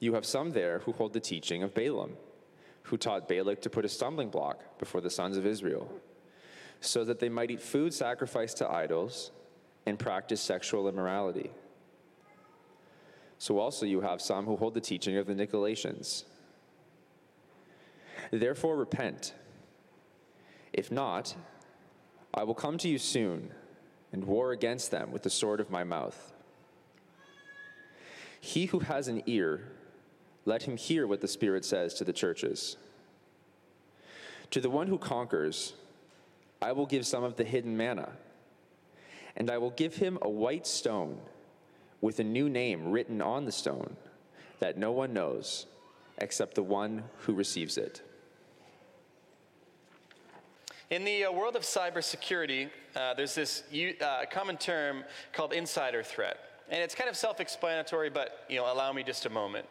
You have some there who hold the teaching of Balaam, who taught Balak to put a stumbling block before the sons of Israel, so that they might eat food sacrificed to idols and practice sexual immorality. So also you have some who hold the teaching of the Nicolaitans. Therefore repent. If not, I will come to you soon and war against them with the sword of my mouth. He who has an ear, let him hear what the Spirit says to the churches. To the one who conquers, I will give some of the hidden manna, and I will give him a white stone with a new name written on the stone that no one knows except the one who receives it. In the uh, world of cybersecurity, uh, there's this uh, common term called insider threat. And it's kind of self explanatory, but you know, allow me just a moment.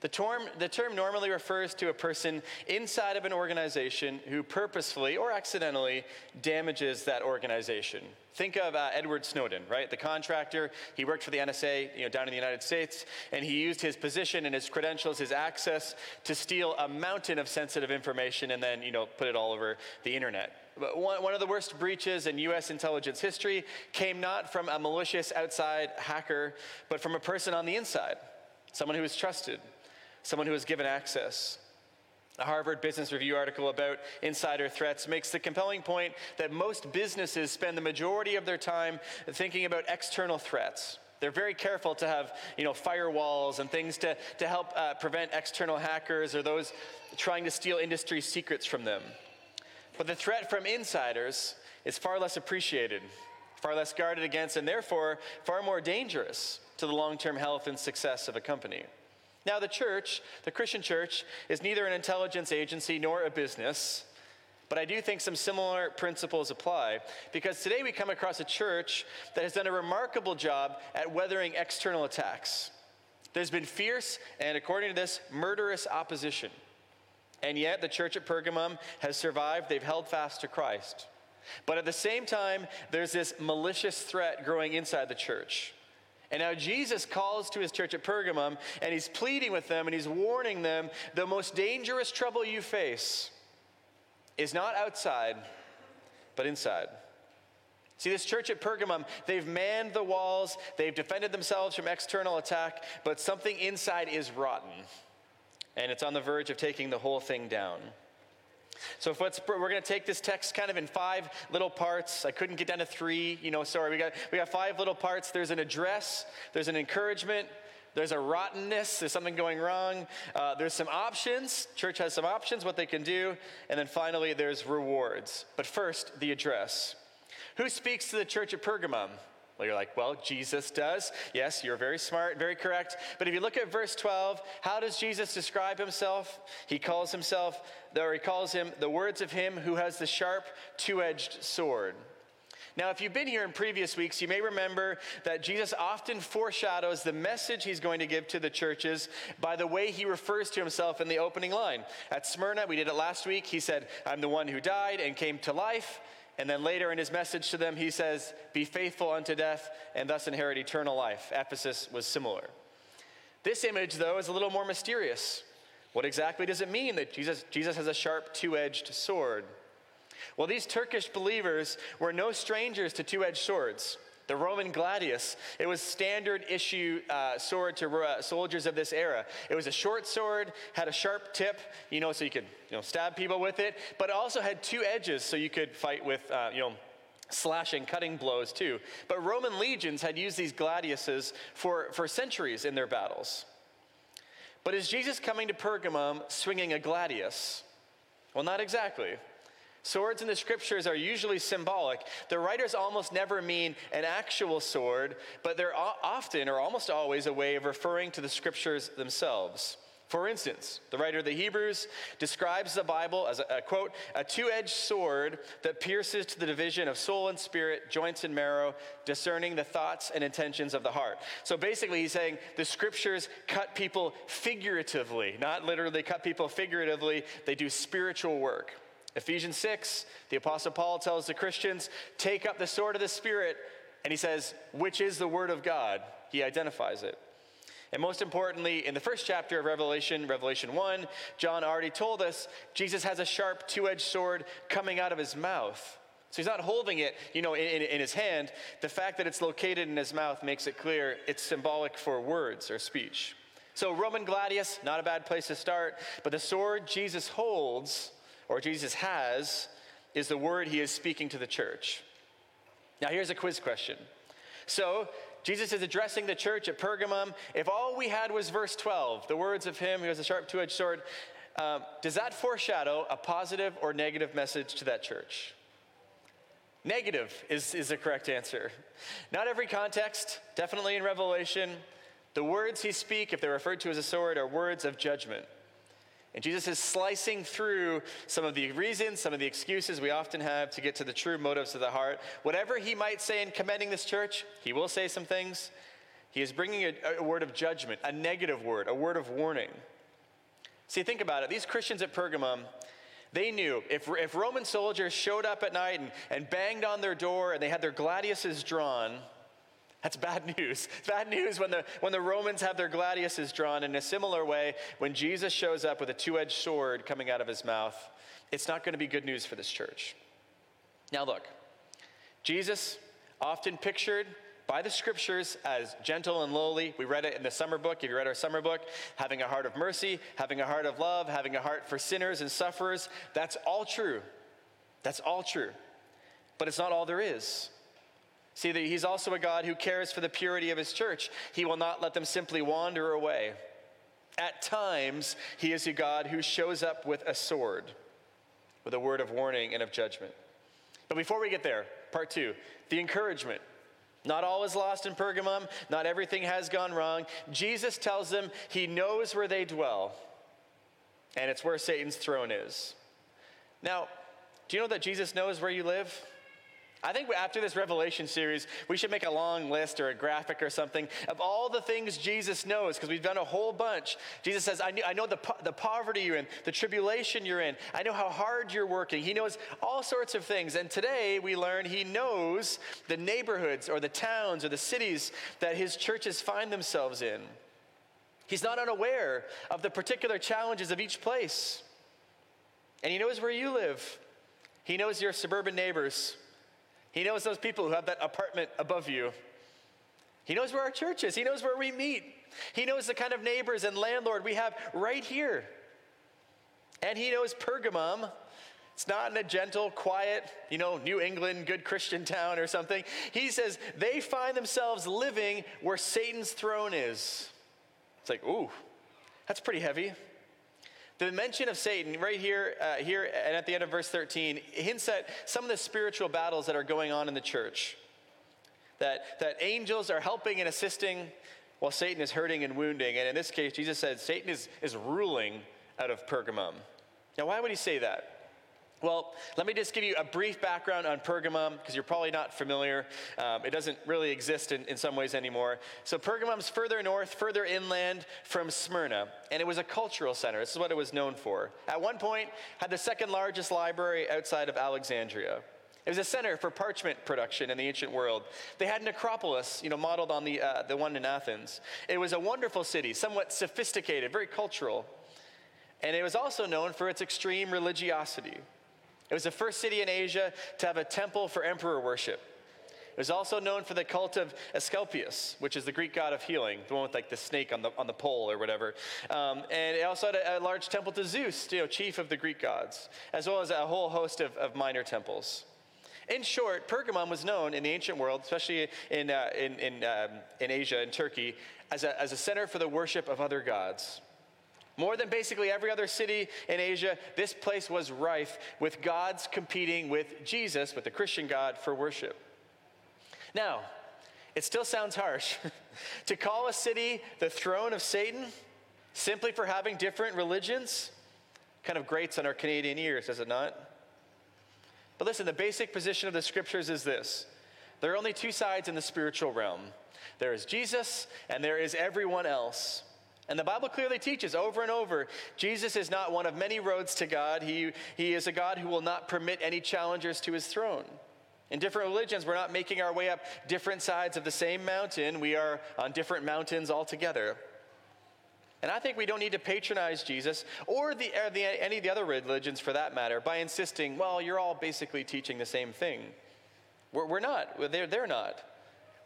The term, the term normally refers to a person inside of an organization who purposefully or accidentally damages that organization. Think of uh, Edward Snowden, right? The contractor. He worked for the NSA, you know, down in the United States, and he used his position and his credentials, his access, to steal a mountain of sensitive information and then, you know, put it all over the internet. But one, one of the worst breaches in U.S. intelligence history came not from a malicious outside hacker, but from a person on the inside, someone who was trusted, someone who was given access. A Harvard Business Review article about insider threats makes the compelling point that most businesses spend the majority of their time thinking about external threats. They're very careful to have, you know, firewalls and things to, to help uh, prevent external hackers or those trying to steal industry secrets from them. But the threat from insiders is far less appreciated, far less guarded against, and therefore far more dangerous to the long term health and success of a company. Now, the church, the Christian church, is neither an intelligence agency nor a business, but I do think some similar principles apply because today we come across a church that has done a remarkable job at weathering external attacks. There's been fierce and, according to this, murderous opposition. And yet, the church at Pergamum has survived. They've held fast to Christ. But at the same time, there's this malicious threat growing inside the church. And now Jesus calls to his church at Pergamum and he's pleading with them and he's warning them the most dangerous trouble you face is not outside, but inside. See, this church at Pergamum, they've manned the walls, they've defended themselves from external attack, but something inside is rotten. And it's on the verge of taking the whole thing down. So if what's, we're going to take this text kind of in five little parts. I couldn't get down to three, you know, sorry. We got, we got five little parts. There's an address, there's an encouragement, there's a rottenness, there's something going wrong. Uh, there's some options. Church has some options, what they can do. And then finally, there's rewards. But first, the address. Who speaks to the church at Pergamum? Well, you're like, well, Jesus does. Yes, you're very smart, very correct. But if you look at verse 12, how does Jesus describe himself? He calls himself, or he calls him the words of him who has the sharp, two edged sword. Now, if you've been here in previous weeks, you may remember that Jesus often foreshadows the message he's going to give to the churches by the way he refers to himself in the opening line. At Smyrna, we did it last week, he said, I'm the one who died and came to life. And then later in his message to them, he says, Be faithful unto death and thus inherit eternal life. Ephesus was similar. This image, though, is a little more mysterious. What exactly does it mean that Jesus, Jesus has a sharp two edged sword? Well, these Turkish believers were no strangers to two edged swords the Roman gladius. It was standard issue uh, sword to uh, soldiers of this era. It was a short sword, had a sharp tip, you know, so you could you know, stab people with it, but it also had two edges so you could fight with, uh, you know, slashing, cutting blows too. But Roman legions had used these gladiuses for, for centuries in their battles. But is Jesus coming to Pergamum swinging a gladius? Well, not exactly. Swords in the scriptures are usually symbolic. The writers almost never mean an actual sword, but they're often or almost always a way of referring to the scriptures themselves. For instance, the writer of the Hebrews describes the Bible as a, a quote, a two edged sword that pierces to the division of soul and spirit, joints and marrow, discerning the thoughts and intentions of the heart. So basically, he's saying the scriptures cut people figuratively, not literally cut people figuratively, they do spiritual work. Ephesians 6, the Apostle Paul tells the Christians, take up the sword of the Spirit, and he says, which is the Word of God. He identifies it. And most importantly, in the first chapter of Revelation, Revelation 1, John already told us Jesus has a sharp two edged sword coming out of his mouth. So he's not holding it, you know, in, in, his hand. The fact that it's located in his mouth makes it clear it's symbolic for words or speech. So Roman gladius, not a bad place to start, but the sword Jesus holds, or Jesus has, is the word he is speaking to the church. Now here's a quiz question. So Jesus is addressing the church at Pergamum. If all we had was verse 12, the words of him who has a sharp two edged sword, um, does that foreshadow a positive or negative message to that church? Negative is, is the correct answer. Not every context, definitely in Revelation, the words he speak, if they're referred to as a sword, are words of judgment. And Jesus is slicing through some of the reasons, some of the excuses we often have to get to the true motives of the heart. Whatever he might say in commending this church, he will say some things. He is bringing a, a word of judgment, a negative word, a word of warning. See, think about it. These Christians at Pergamum, they knew if, if Roman soldiers showed up at night and, and banged on their door and they had their gladiuses drawn, that's bad news. It's bad news when the, when the Romans have their gladiuses drawn. In a similar way, when Jesus shows up with a two edged sword coming out of his mouth, it's not going to be good news for this church. Now, look, Jesus, often pictured by the scriptures as gentle and lowly. We read it in the summer book. If you read our summer book, having a heart of mercy, having a heart of love, having a heart for sinners and sufferers. That's all true. That's all true. But it's not all there is. See, that he's also a God who cares for the purity of his church. He will not let them simply wander away. At times, he is a God who shows up with a sword, with a word of warning and of judgment. But before we get there, part two the encouragement. Not all is lost in Pergamum, not everything has gone wrong. Jesus tells them he knows where they dwell, and it's where Satan's throne is. Now, do you know that Jesus knows where you live? I think after this Revelation series, we should make a long list or a graphic or something of all the things Jesus knows, because we've done a whole bunch. Jesus says, I, I know the, po- the poverty you're in, the tribulation you're in, I know how hard you're working. He knows all sorts of things. And today we learn He knows the neighborhoods or the towns or the cities that His churches find themselves in. He's not unaware of the particular challenges of each place. And He knows where you live, He knows your suburban neighbors. He knows those people who have that apartment above you. He knows where our church is. He knows where we meet. He knows the kind of neighbors and landlord we have right here. And he knows Pergamum. It's not in a gentle, quiet, you know, New England, good Christian town or something. He says they find themselves living where Satan's throne is. It's like, ooh, that's pretty heavy. The mention of Satan right here, uh, here and at the end of verse 13 hints at some of the spiritual battles that are going on in the church. That, that angels are helping and assisting while Satan is hurting and wounding. And in this case, Jesus said Satan is, is ruling out of Pergamum. Now, why would he say that? Well, let me just give you a brief background on Pergamum because you're probably not familiar. Um, it doesn't really exist in, in some ways anymore. So, Pergamum's further north, further inland from Smyrna, and it was a cultural center. This is what it was known for. At one point, had the second largest library outside of Alexandria. It was a center for parchment production in the ancient world. They had an Acropolis, you know, modeled on the, uh, the one in Athens. It was a wonderful city, somewhat sophisticated, very cultural. And it was also known for its extreme religiosity. It was the first city in Asia to have a temple for emperor worship. It was also known for the cult of Asclepius, which is the Greek god of healing, the one with like the snake on the, on the pole or whatever. Um, and it also had a, a, large temple to Zeus, you know, chief of the Greek gods, as well as a whole host of, of minor temples. In short, Pergamum was known in the ancient world, especially in, uh, in, in, um, in Asia and Turkey, as a, as a center for the worship of other gods. More than basically every other city in Asia, this place was rife with gods competing with Jesus, with the Christian God, for worship. Now, it still sounds harsh to call a city the throne of Satan simply for having different religions kind of grates on our Canadian ears, does it not? But listen, the basic position of the scriptures is this there are only two sides in the spiritual realm there is Jesus, and there is everyone else. And the Bible clearly teaches over and over Jesus is not one of many roads to God. He, he is a God who will not permit any challengers to his throne. In different religions, we're not making our way up different sides of the same mountain, we are on different mountains altogether. And I think we don't need to patronize Jesus or, the, or the, any of the other religions for that matter by insisting, well, you're all basically teaching the same thing. We're, we're not. They're, they're not.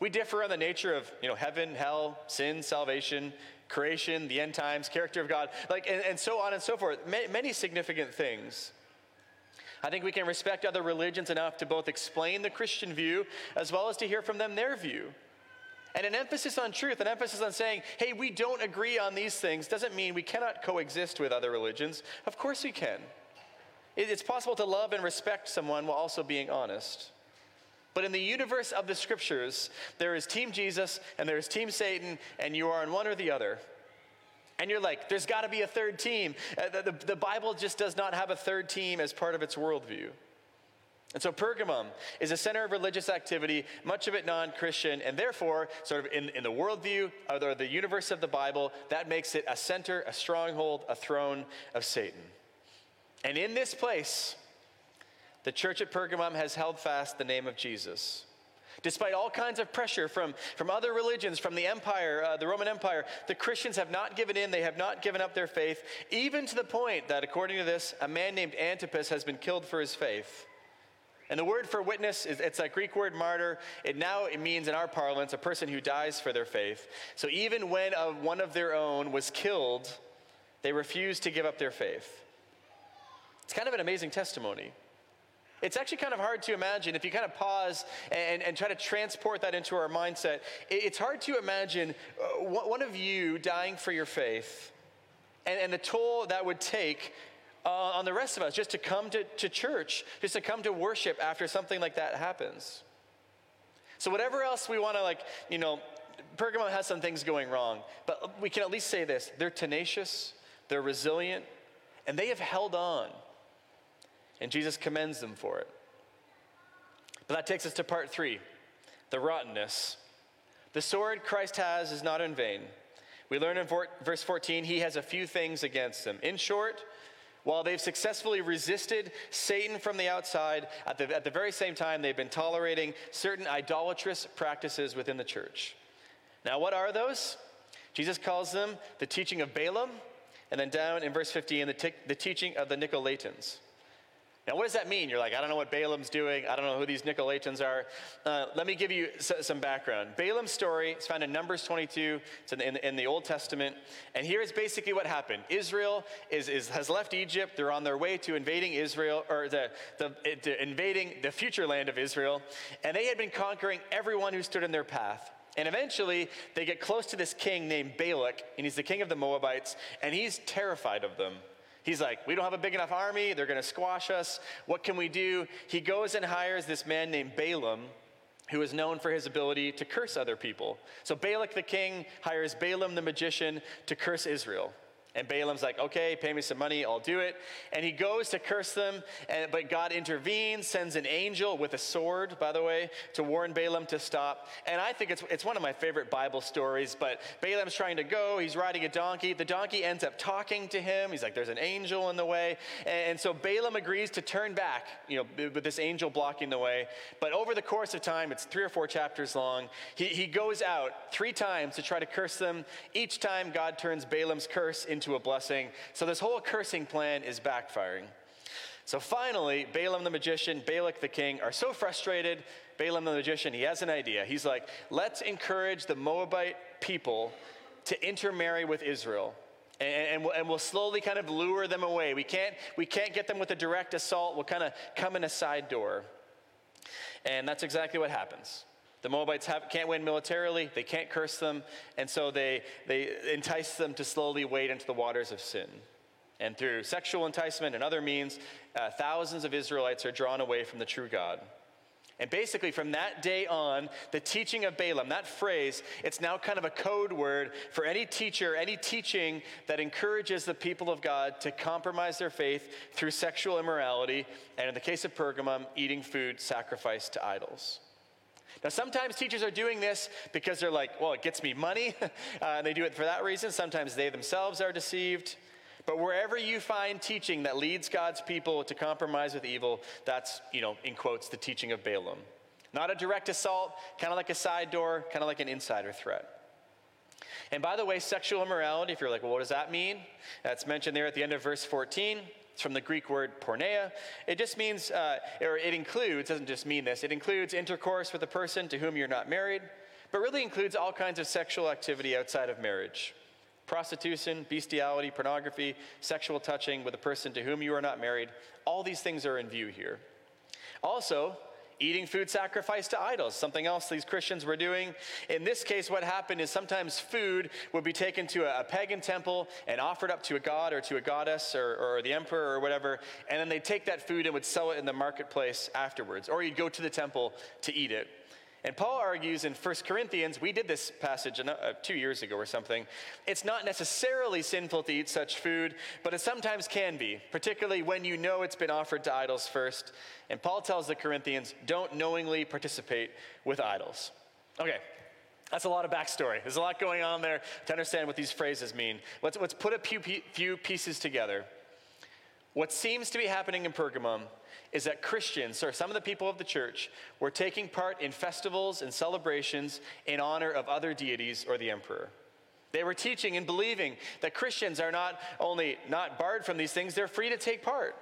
We differ on the nature of you know, heaven, hell, sin, salvation, creation, the end times, character of God, like, and, and so on and so forth. Many, many significant things. I think we can respect other religions enough to both explain the Christian view as well as to hear from them their view. And an emphasis on truth, an emphasis on saying, hey, we don't agree on these things, doesn't mean we cannot coexist with other religions. Of course we can. It's possible to love and respect someone while also being honest. But in the universe of the scriptures, there is Team Jesus and there is Team Satan, and you are on one or the other. And you're like, there's got to be a third team. Uh, the, the, the, Bible just does not have a third team as part of its worldview. And so Pergamum is a center of religious activity, much of it non Christian, and therefore, sort of in, in the worldview or the universe of the Bible, that makes it a center, a stronghold, a throne of Satan. And in this place, the church at Pergamum has held fast the name of Jesus. Despite all kinds of pressure from, from other religions, from the empire, uh, the Roman Empire, the Christians have not given in. They have not given up their faith, even to the point that, according to this, a man named Antipas has been killed for his faith. And the word for witness is it's a Greek word martyr. It now it means in our parlance a person who dies for their faith. So even when a, one of their own was killed, they refused to give up their faith. It's kind of an amazing testimony. It's actually kind of hard to imagine if you kind of pause and, and try to transport that into our mindset. It's hard to imagine uh, one of you dying for your faith and, and the toll that would take uh, on the rest of us just to come to, to church, just to come to worship after something like that happens. So, whatever else we want to, like, you know, Pergamum has some things going wrong, but we can at least say this they're tenacious, they're resilient, and they have held on. And Jesus commends them for it. But that takes us to part three the rottenness. The sword Christ has is not in vain. We learn in verse 14, he has a few things against them. In short, while they've successfully resisted Satan from the outside, at the, at the very same time, they've been tolerating certain idolatrous practices within the church. Now, what are those? Jesus calls them the teaching of Balaam, and then down in verse 15, the, t- the teaching of the Nicolaitans. Now, what does that mean? You're like, I don't know what Balaam's doing. I don't know who these Nicolaitans are. Uh, let me give you some background. Balaam's story is found in Numbers 22. It's in the, in the Old Testament. And here is basically what happened Israel is, is, has left Egypt. They're on their way to invading Israel, or the, the, the invading the future land of Israel. And they had been conquering everyone who stood in their path. And eventually, they get close to this king named Balak, and he's the king of the Moabites, and he's terrified of them. He's like, We don't have a big enough army. They're going to squash us. What can we do? He goes and hires this man named Balaam, who is known for his ability to curse other people. So Balak the king hires Balaam the magician to curse Israel. And Balaam's like, okay, pay me some money, I'll do it. And he goes to curse them, and, but God intervenes, sends an angel with a sword, by the way, to warn Balaam to stop. And I think it's, it's one of my favorite Bible stories. But Balaam's trying to go, he's riding a donkey. The donkey ends up talking to him. He's like, there's an angel in the way. And, and so Balaam agrees to turn back, you know, with this angel blocking the way. But over the course of time, it's three or four chapters long, he, he goes out three times to try to curse them. Each time, God turns Balaam's curse into into a blessing. So this whole cursing plan is backfiring. So finally, Balaam the magician, Balak the king are so frustrated. Balaam the magician, he has an idea. He's like, let's encourage the Moabite people to intermarry with Israel. And, and, we'll, and, we'll, slowly kind of lure them away. We can't, we can't get them with a direct assault. We'll kind of come in a side door. And that's exactly what happens. The Moabites have, can't win militarily, they can't curse them, and so they, they entice them to slowly wade into the waters of sin. And through sexual enticement and other means, uh, thousands of Israelites are drawn away from the true God. And basically, from that day on, the teaching of Balaam, that phrase, it's now kind of a code word for any teacher, any teaching that encourages the people of God to compromise their faith through sexual immorality, and in the case of Pergamum, eating food sacrificed to idols. Now, sometimes teachers are doing this because they're like, well, it gets me money, uh, and they do it for that reason. Sometimes they themselves are deceived. But wherever you find teaching that leads God's people to compromise with evil, that's, you know, in quotes, the teaching of Balaam. Not a direct assault, kind of like a side door, kind of like an insider threat. And by the way, sexual immorality, if you're like, well, what does that mean? That's mentioned there at the end of verse 14. It's from the Greek word porneia. It just means, uh, or it includes, doesn't just mean this, it includes intercourse with a person to whom you're not married, but really includes all kinds of sexual activity outside of marriage prostitution, bestiality, pornography, sexual touching with a person to whom you are not married. All these things are in view here. Also, eating food sacrificed to idols, something else these Christians were doing. In this case, what happened is sometimes food would be taken to a, pagan temple and offered up to a god or to a goddess or, or the emperor or whatever, and then they'd take that food and would sell it in the marketplace afterwards. Or you'd go to the temple to eat it. And Paul argues in 1 Corinthians, we did this passage uh, two years ago or something. It's not necessarily sinful to eat such food, but it sometimes can be, particularly when you know it's been offered to idols first. And Paul tells the Corinthians, don't knowingly participate with idols. Okay, that's a lot of backstory. There's a lot going on there to understand what these phrases mean. Let's, let's put a few, few pieces together. What seems to be happening in Pergamum is that Christians, or some of the people of the church, were taking part in festivals and celebrations in honor of other deities or the emperor. They were teaching and believing that Christians are not only not barred from these things, they're free to take part.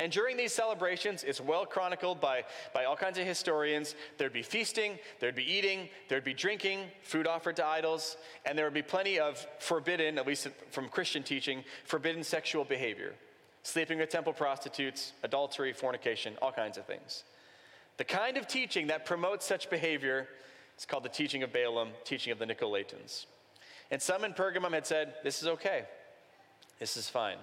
And during these celebrations, it's well chronicled by, by all kinds of historians. There'd be feasting, there'd be eating, there'd be drinking, food offered to idols, and there would be plenty of forbidden, at least from Christian teaching, forbidden sexual behavior sleeping with temple prostitutes, adultery, fornication, all kinds of things. The kind of teaching that promotes such behavior is called the teaching of Balaam, teaching of the Nicolaitans. And some in Pergamum had said, This is okay. This is fine.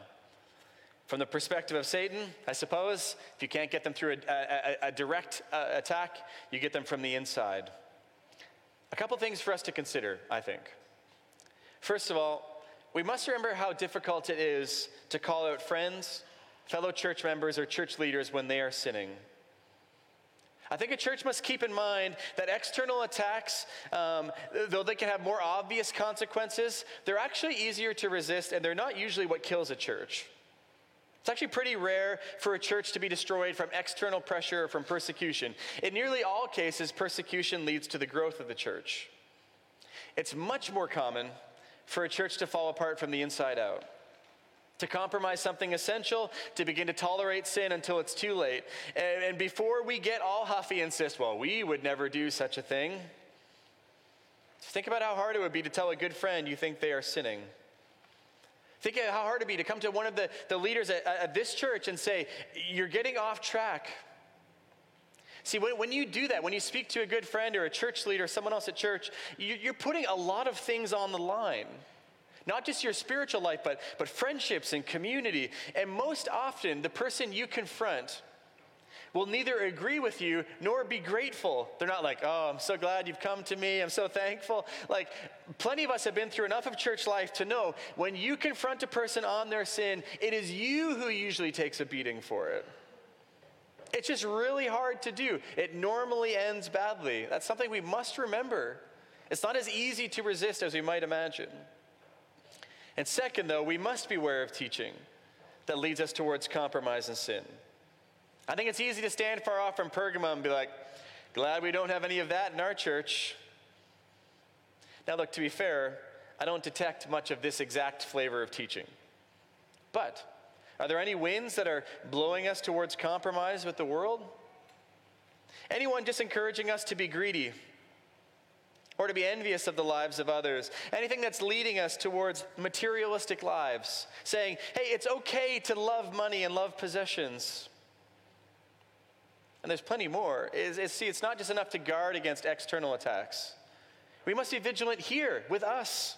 From the perspective of Satan, I suppose, if you can't get them through a, a, a direct uh, attack, you get them from the inside. A couple things for us to consider, I think. First of all, we must remember how difficult it is to call out friends, fellow church members, or church leaders when they are sinning. I think a church must keep in mind that external attacks, um, though they can have more obvious consequences, they're actually easier to resist and they're not usually what kills a church. It's actually pretty rare for a church to be destroyed from external pressure or from persecution. In nearly all cases, persecution leads to the growth of the church. It's much more common for a church to fall apart from the inside out. To compromise something essential, to begin to tolerate sin until it's too late. And, and before we get all huffy and insist, well, we would never do such a thing. Think about how hard it would be to tell a good friend you think they are sinning. Think how hard it would be to come to one of the, the leaders at, at this church and say, You're getting off track. See, when, when you do that, when you speak to a good friend or a church leader or someone else at church, you, you're putting a lot of things on the line. Not just your spiritual life, but, but friendships and community. And most often, the person you confront will neither agree with you nor be grateful. They're not like, oh, I'm so glad you've come to me. I'm so thankful. Like, plenty of us have been through enough of church life to know when you confront a person on their sin, it is you who usually takes a beating for it. It's just really hard to do. It normally ends badly. That's something we must remember. It's not as easy to resist as we might imagine. And second, though, we must beware of teaching that leads us towards compromise and sin. I think it's easy to stand far off from Pergamum and be like, glad we don't have any of that in our church. Now, look, to be fair, I don't detect much of this exact flavor of teaching. But are there any winds that are blowing us towards compromise with the world? Anyone just encouraging us to be greedy or to be envious of the lives of others? Anything that's leading us towards materialistic lives, saying, hey, it's okay to love money and love possessions? and there's plenty more, is, see, it's not just enough to guard against external attacks. We must be vigilant here with us.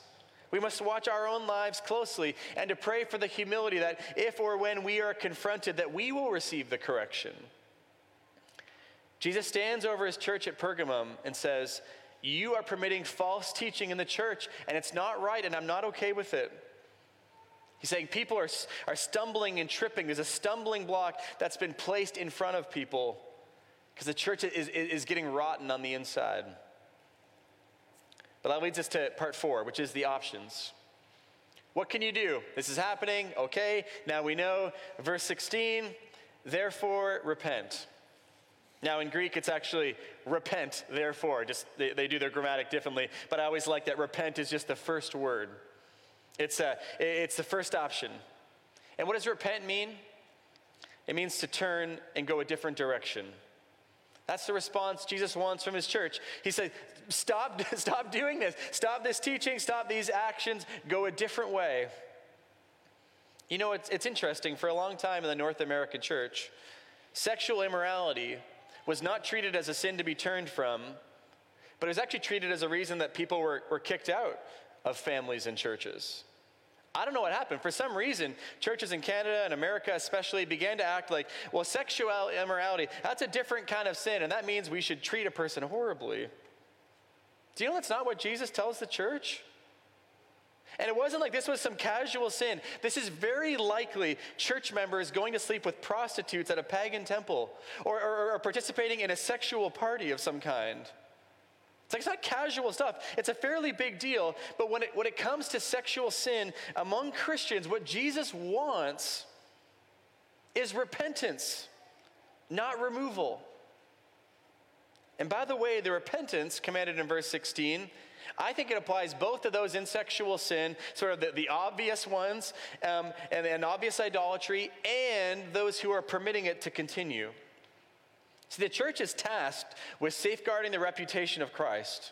We must watch our own lives closely and to pray for the humility that if or when we are confronted, that we will receive the correction. Jesus stands over his church at Pergamum and says, You are permitting false teaching in the church, and it's not right, and I'm not okay with it. He's saying people are, are stumbling and tripping. There's a stumbling block that's been placed in front of people because the church is, is, is getting rotten on the inside. But that leads us to part four, which is the options. What can you do? This is happening. Okay, now we know. Verse 16, therefore repent. Now, in Greek, it's actually repent, therefore. Just they, they do their grammatic differently, but I always like that repent is just the first word. It's, a, it's the first option. And what does repent mean? It means to turn and go a different direction. That's the response Jesus wants from his church. He said, Stop, stop doing this. Stop this teaching. Stop these actions. Go a different way. You know, it's, it's interesting. For a long time in the North American church, sexual immorality was not treated as a sin to be turned from, but it was actually treated as a reason that people were, were kicked out of families and churches. I don't know what happened. For some reason, churches in Canada and America especially began to act like, well, sexual immorality, that's a different kind of sin, and that means we should treat a person horribly. Do you know that's not what Jesus tells the church? And it wasn't like this was some casual sin. This is very likely church members going to sleep with prostitutes at a pagan temple or, or, or participating in a sexual party of some kind. It's like it's not casual stuff. It's a fairly big deal. But when it, when it comes to sexual sin among Christians, what Jesus wants is repentance, not removal. And by the way, the repentance commanded in verse 16, I think it applies both to those in sexual sin, sort of the, the obvious ones, um, and, and obvious idolatry, and those who are permitting it to continue. See, the church is tasked with safeguarding the reputation of Christ.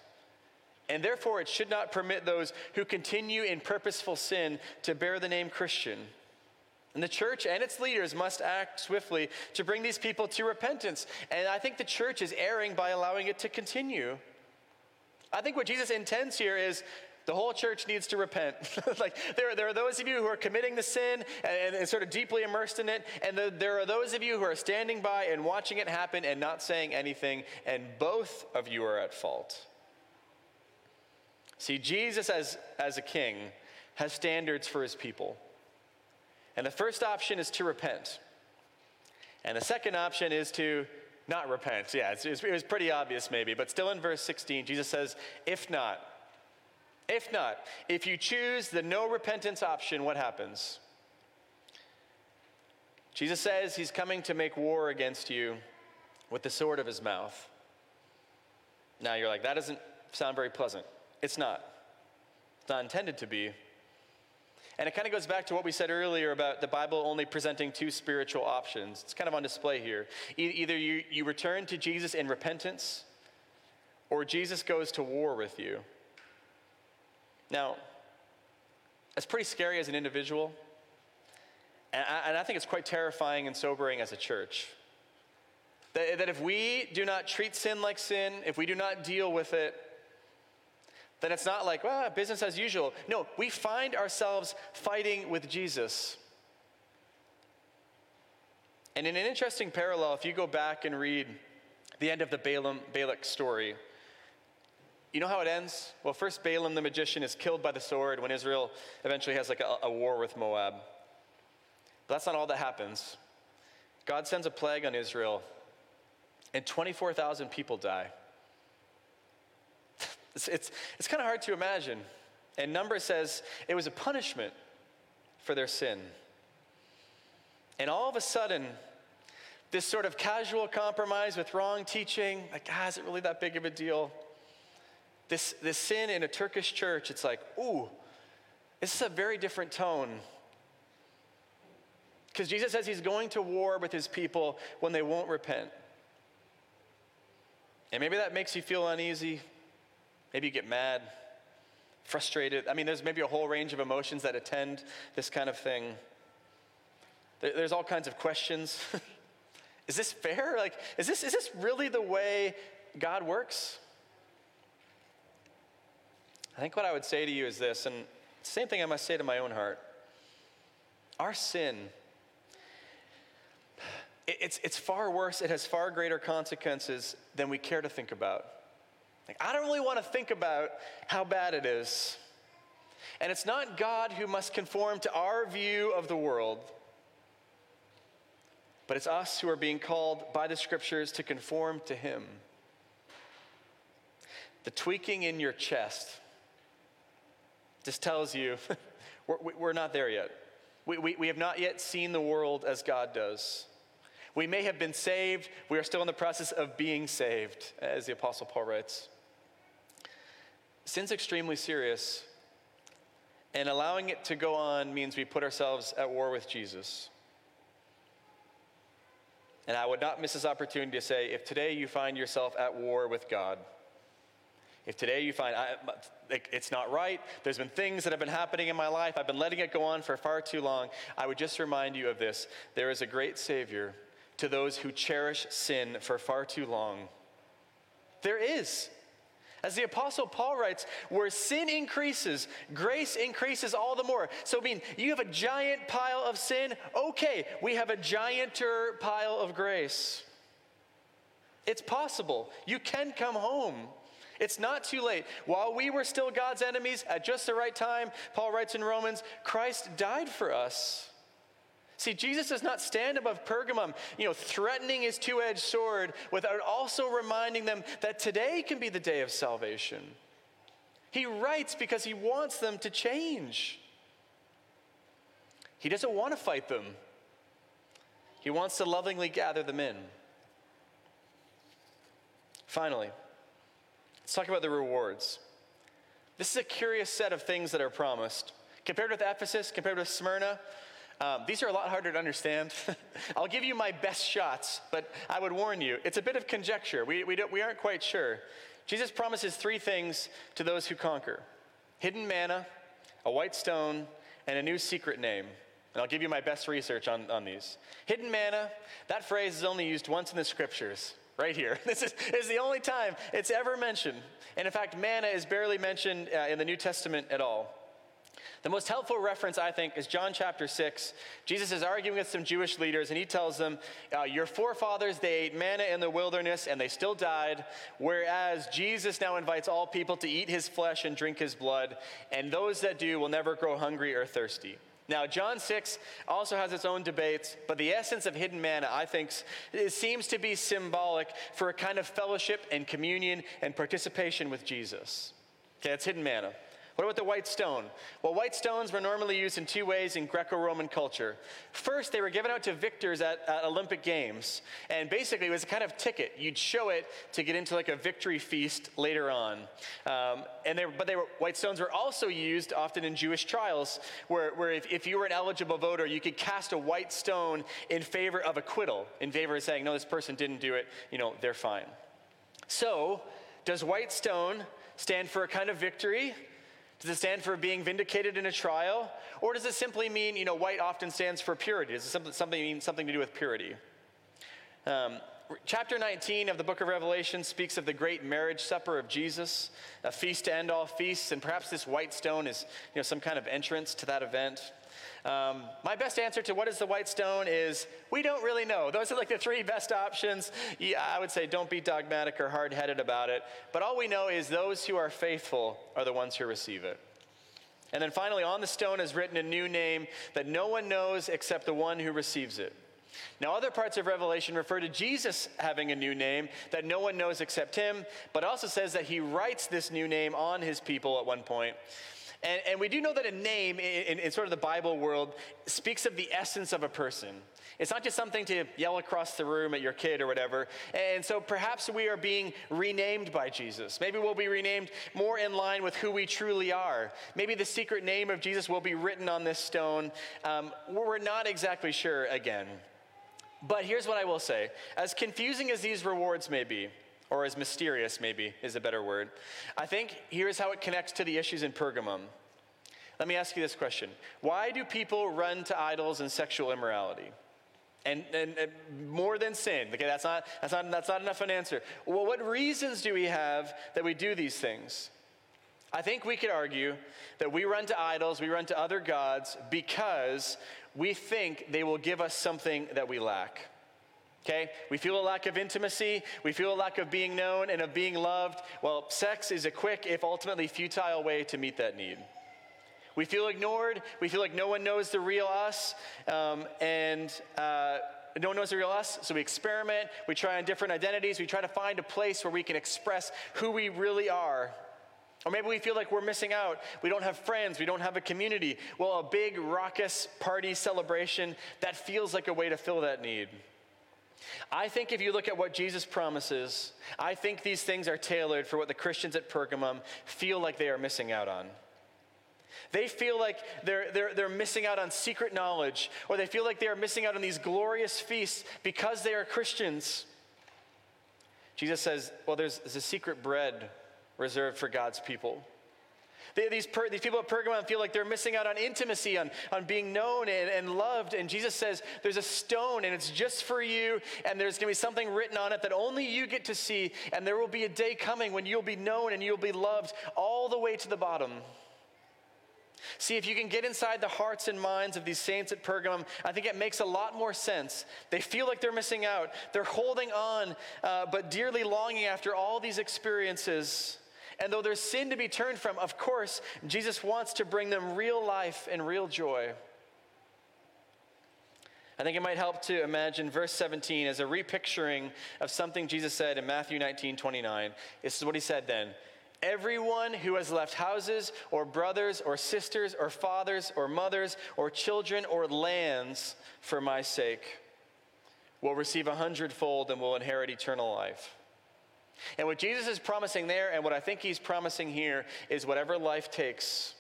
And therefore, it should not permit those who continue in purposeful sin to bear the name Christian. And the church and its leaders must act swiftly to bring these people to repentance. And I think the church is erring by allowing it to continue. I think what Jesus intends here is the whole church needs to repent. like there, there are those of you who are committing the sin and, and sort of deeply immersed in it, and the, there are those of you who are standing by and watching it happen and not saying anything, and both of you are at fault. See, Jesus as, as a king has standards for his people. And the first option is to repent. And the second option is to not repent. Yeah, it was pretty obvious maybe, but still in verse 16, Jesus says, if not, if not, if you choose the no repentance option, what happens? Jesus says he's coming to make war against you with the sword of his mouth. Now you're like, that doesn't sound very pleasant. It's not. It's not intended to be. And it kind of goes back to what we said earlier about the Bible only presenting two spiritual options. It's kind of on display here. E- either you, you return to Jesus in repentance, or Jesus goes to war with you. Now, it's pretty scary as an individual, and I, and I think it's quite terrifying and sobering as a church. That, that if we do not treat sin like sin, if we do not deal with it, then it's not like, well, business as usual. No, we find ourselves fighting with Jesus. And in an interesting parallel, if you go back and read the end of the Balaam, Balak story, you know how it ends? Well, first, Balaam the magician is killed by the sword when Israel eventually has like a, a war with Moab. But that's not all that happens. God sends a plague on Israel, and 24,000 people die. It's, it's, it's kind of hard to imagine. And Numbers says it was a punishment for their sin. And all of a sudden, this sort of casual compromise with wrong teaching, like, ah, is it really that big of a deal? This, this sin in a Turkish church, it's like, ooh, this is a very different tone. Because Jesus says he's going to war with his people when they won't repent. And maybe that makes you feel uneasy. Maybe you get mad, frustrated. I mean, there's maybe a whole range of emotions that attend this kind of thing. There's all kinds of questions. Is this fair? Like, is this, is this really the way God works? I think what I would say to you is this, and same thing I must say to my own heart. Our sin, it's, it's far worse, it has far greater consequences than we care to think about. Like, I don't really want to think about how bad it is. And it's not God who must conform to our view of the world, but it's us who are being called by the scriptures to conform to Him. The tweaking in your chest just tells you we're, we're not there yet. We, we, we have not yet seen the world as God does. We may have been saved, we are still in the process of being saved, as the Apostle Paul writes. Sin's extremely serious, and allowing it to go on means we put ourselves at war with Jesus. And I would not miss this opportunity to say if today you find yourself at war with God, if today you find I, it's not right, there's been things that have been happening in my life, I've been letting it go on for far too long, I would just remind you of this. There is a great Savior to those who cherish sin for far too long. There is. As the Apostle Paul writes, where sin increases, grace increases all the more. So, I mean, you have a giant pile of sin, okay, we have a gianter pile of grace. It's possible. You can come home. It's not too late. While we were still God's enemies at just the right time, Paul writes in Romans, Christ died for us. See, Jesus does not stand above Pergamum, you know, threatening his two edged sword without also reminding them that today can be the day of salvation. He writes because he wants them to change. He doesn't want to fight them, he wants to lovingly gather them in. Finally, let's talk about the rewards. This is a curious set of things that are promised. Compared with Ephesus, compared with Smyrna, um, these are a lot harder to understand. I'll give you my best shots, but I would warn you, it's a bit of conjecture. We, we, we aren't quite sure. Jesus promises three things to those who conquer hidden manna, a white stone, and a new secret name. And I'll give you my best research on, on these. Hidden manna, that phrase is only used once in the scriptures, right here. This is, is the only time it's ever mentioned. And in fact, manna is barely mentioned uh, in the New Testament at all. The most helpful reference, I think, is John chapter 6. Jesus is arguing with some Jewish leaders, and he tells them, uh, Your forefathers, they ate manna in the wilderness, and they still died, whereas Jesus now invites all people to eat his flesh and drink his blood, and those that do will never grow hungry or thirsty. Now, John 6 also has its own debates, but the essence of hidden manna, I think, seems to be symbolic for a kind of fellowship and communion and participation with Jesus. Okay, that's hidden manna. What about the white stone? Well, white stones were normally used in two ways in Greco Roman culture. First, they were given out to victors at, at, Olympic Games, and basically it was a kind of ticket. You'd show it to get into like a victory feast later on. Um, and they, but they were, white stones were also used often in Jewish trials, where, where if, if you were an eligible voter, you could cast a white stone in favor of acquittal, in favor of saying, no, this person didn't do it, you know, they're fine. So, does white stone stand for a kind of victory? Does it stand for being vindicated in a trial? Or does it simply mean, you know, white often stands for purity? Does it something mean something to do with purity? Um, chapter 19 of the book of Revelation speaks of the great marriage supper of Jesus, a feast to end all feasts, and perhaps this white stone is, you know, some kind of entrance to that event. Um, my best answer to what is the white stone is we don't really know. Those are like the three best options. Yeah, I would say don't be dogmatic or hard headed about it. But all we know is those who are faithful are the ones who receive it. And then finally, on the stone is written a new name that no one knows except the one who receives it. Now, other parts of Revelation refer to Jesus having a new name that no one knows except him, but also says that he writes this new name on his people at one point. And, and we do know that a name in, in, sort of the Bible world speaks of the essence of a person. It's not just something to yell across the room at your kid or whatever. And so perhaps we are being renamed by Jesus. Maybe we'll be renamed more in line with who we truly are. Maybe the secret name of Jesus will be written on this stone. Um, we're not exactly sure again. But here's what I will say as confusing as these rewards may be, or as mysterious, maybe is a better word. I think here's how it connects to the issues in Pergamum. Let me ask you this question Why do people run to idols and sexual immorality? And, and, and, more than sin. Okay, that's not, that's, not, that's not enough of an answer. Well, what reasons do we have that we do these things? I think we could argue that we run to idols, we run to other gods because we think they will give us something that we lack. Okay? We feel a lack of intimacy, we feel a lack of being known and of being loved. Well, sex is a quick, if ultimately futile, way to meet that need. We feel ignored, we feel like no one knows the real us, um, and uh, no one knows the real us, so we experiment, we try on different identities, we try to find a place where we can express who we really are. Or maybe we feel like we're missing out. We don't have friends. We don't have a community. Well, a big, raucous party celebration, that feels like a way to fill that need. I think if you look at what Jesus promises, I think these things are tailored for what the Christians at Pergamum feel like they are missing out on. They feel like they're, they're, they're missing out on secret knowledge, or they feel like they are missing out on these glorious feasts because they are Christians. Jesus says, Well, there's, there's a secret bread reserved for God's people. They, these, per, these people at Pergamum feel like they're missing out on intimacy, on, on being known and, and loved. And Jesus says, There's a stone and it's just for you, and there's going to be something written on it that only you get to see. And there will be a day coming when you'll be known and you'll be loved all the way to the bottom. See, if you can get inside the hearts and minds of these saints at Pergamum, I think it makes a lot more sense. They feel like they're missing out. They're holding on, uh, but dearly longing after all these experiences. And though there's sin to be turned from, of course, Jesus wants to bring them real life and real joy. I think it might help to imagine verse 17 as a repicturing of something Jesus said in Matthew 19 29. This is what he said then Everyone who has left houses, or brothers, or sisters, or fathers, or mothers, or children, or lands for my sake will receive a hundredfold and will inherit eternal life. And what Jesus is promising there, and what I think he's promising here, is whatever life takes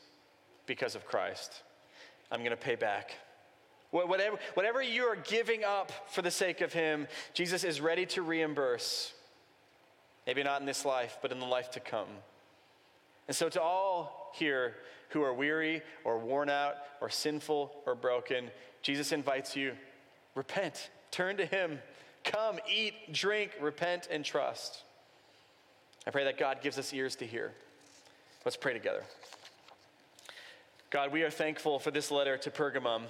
because of Christ, I'm going to pay back. Whatever, whatever you are giving up for the sake of him, Jesus is ready to reimburse. Maybe not in this life, but in the life to come. And so, to all here who are weary or worn out or sinful or broken, Jesus invites you repent, turn to him, come, eat, drink, repent, and trust. I pray that God gives us ears to hear. Let's pray together. God, we are thankful for this letter to Pergamum,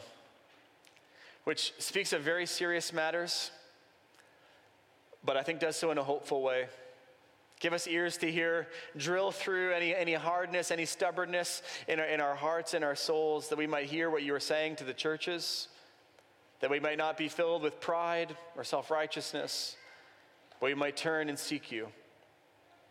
which speaks of very serious matters, but I think does so in a hopeful way. Give us ears to hear, drill through any, any hardness, any stubbornness in our, in our hearts and our souls, that we might hear what you are saying to the churches, that we might not be filled with pride or self righteousness, but we might turn and seek you.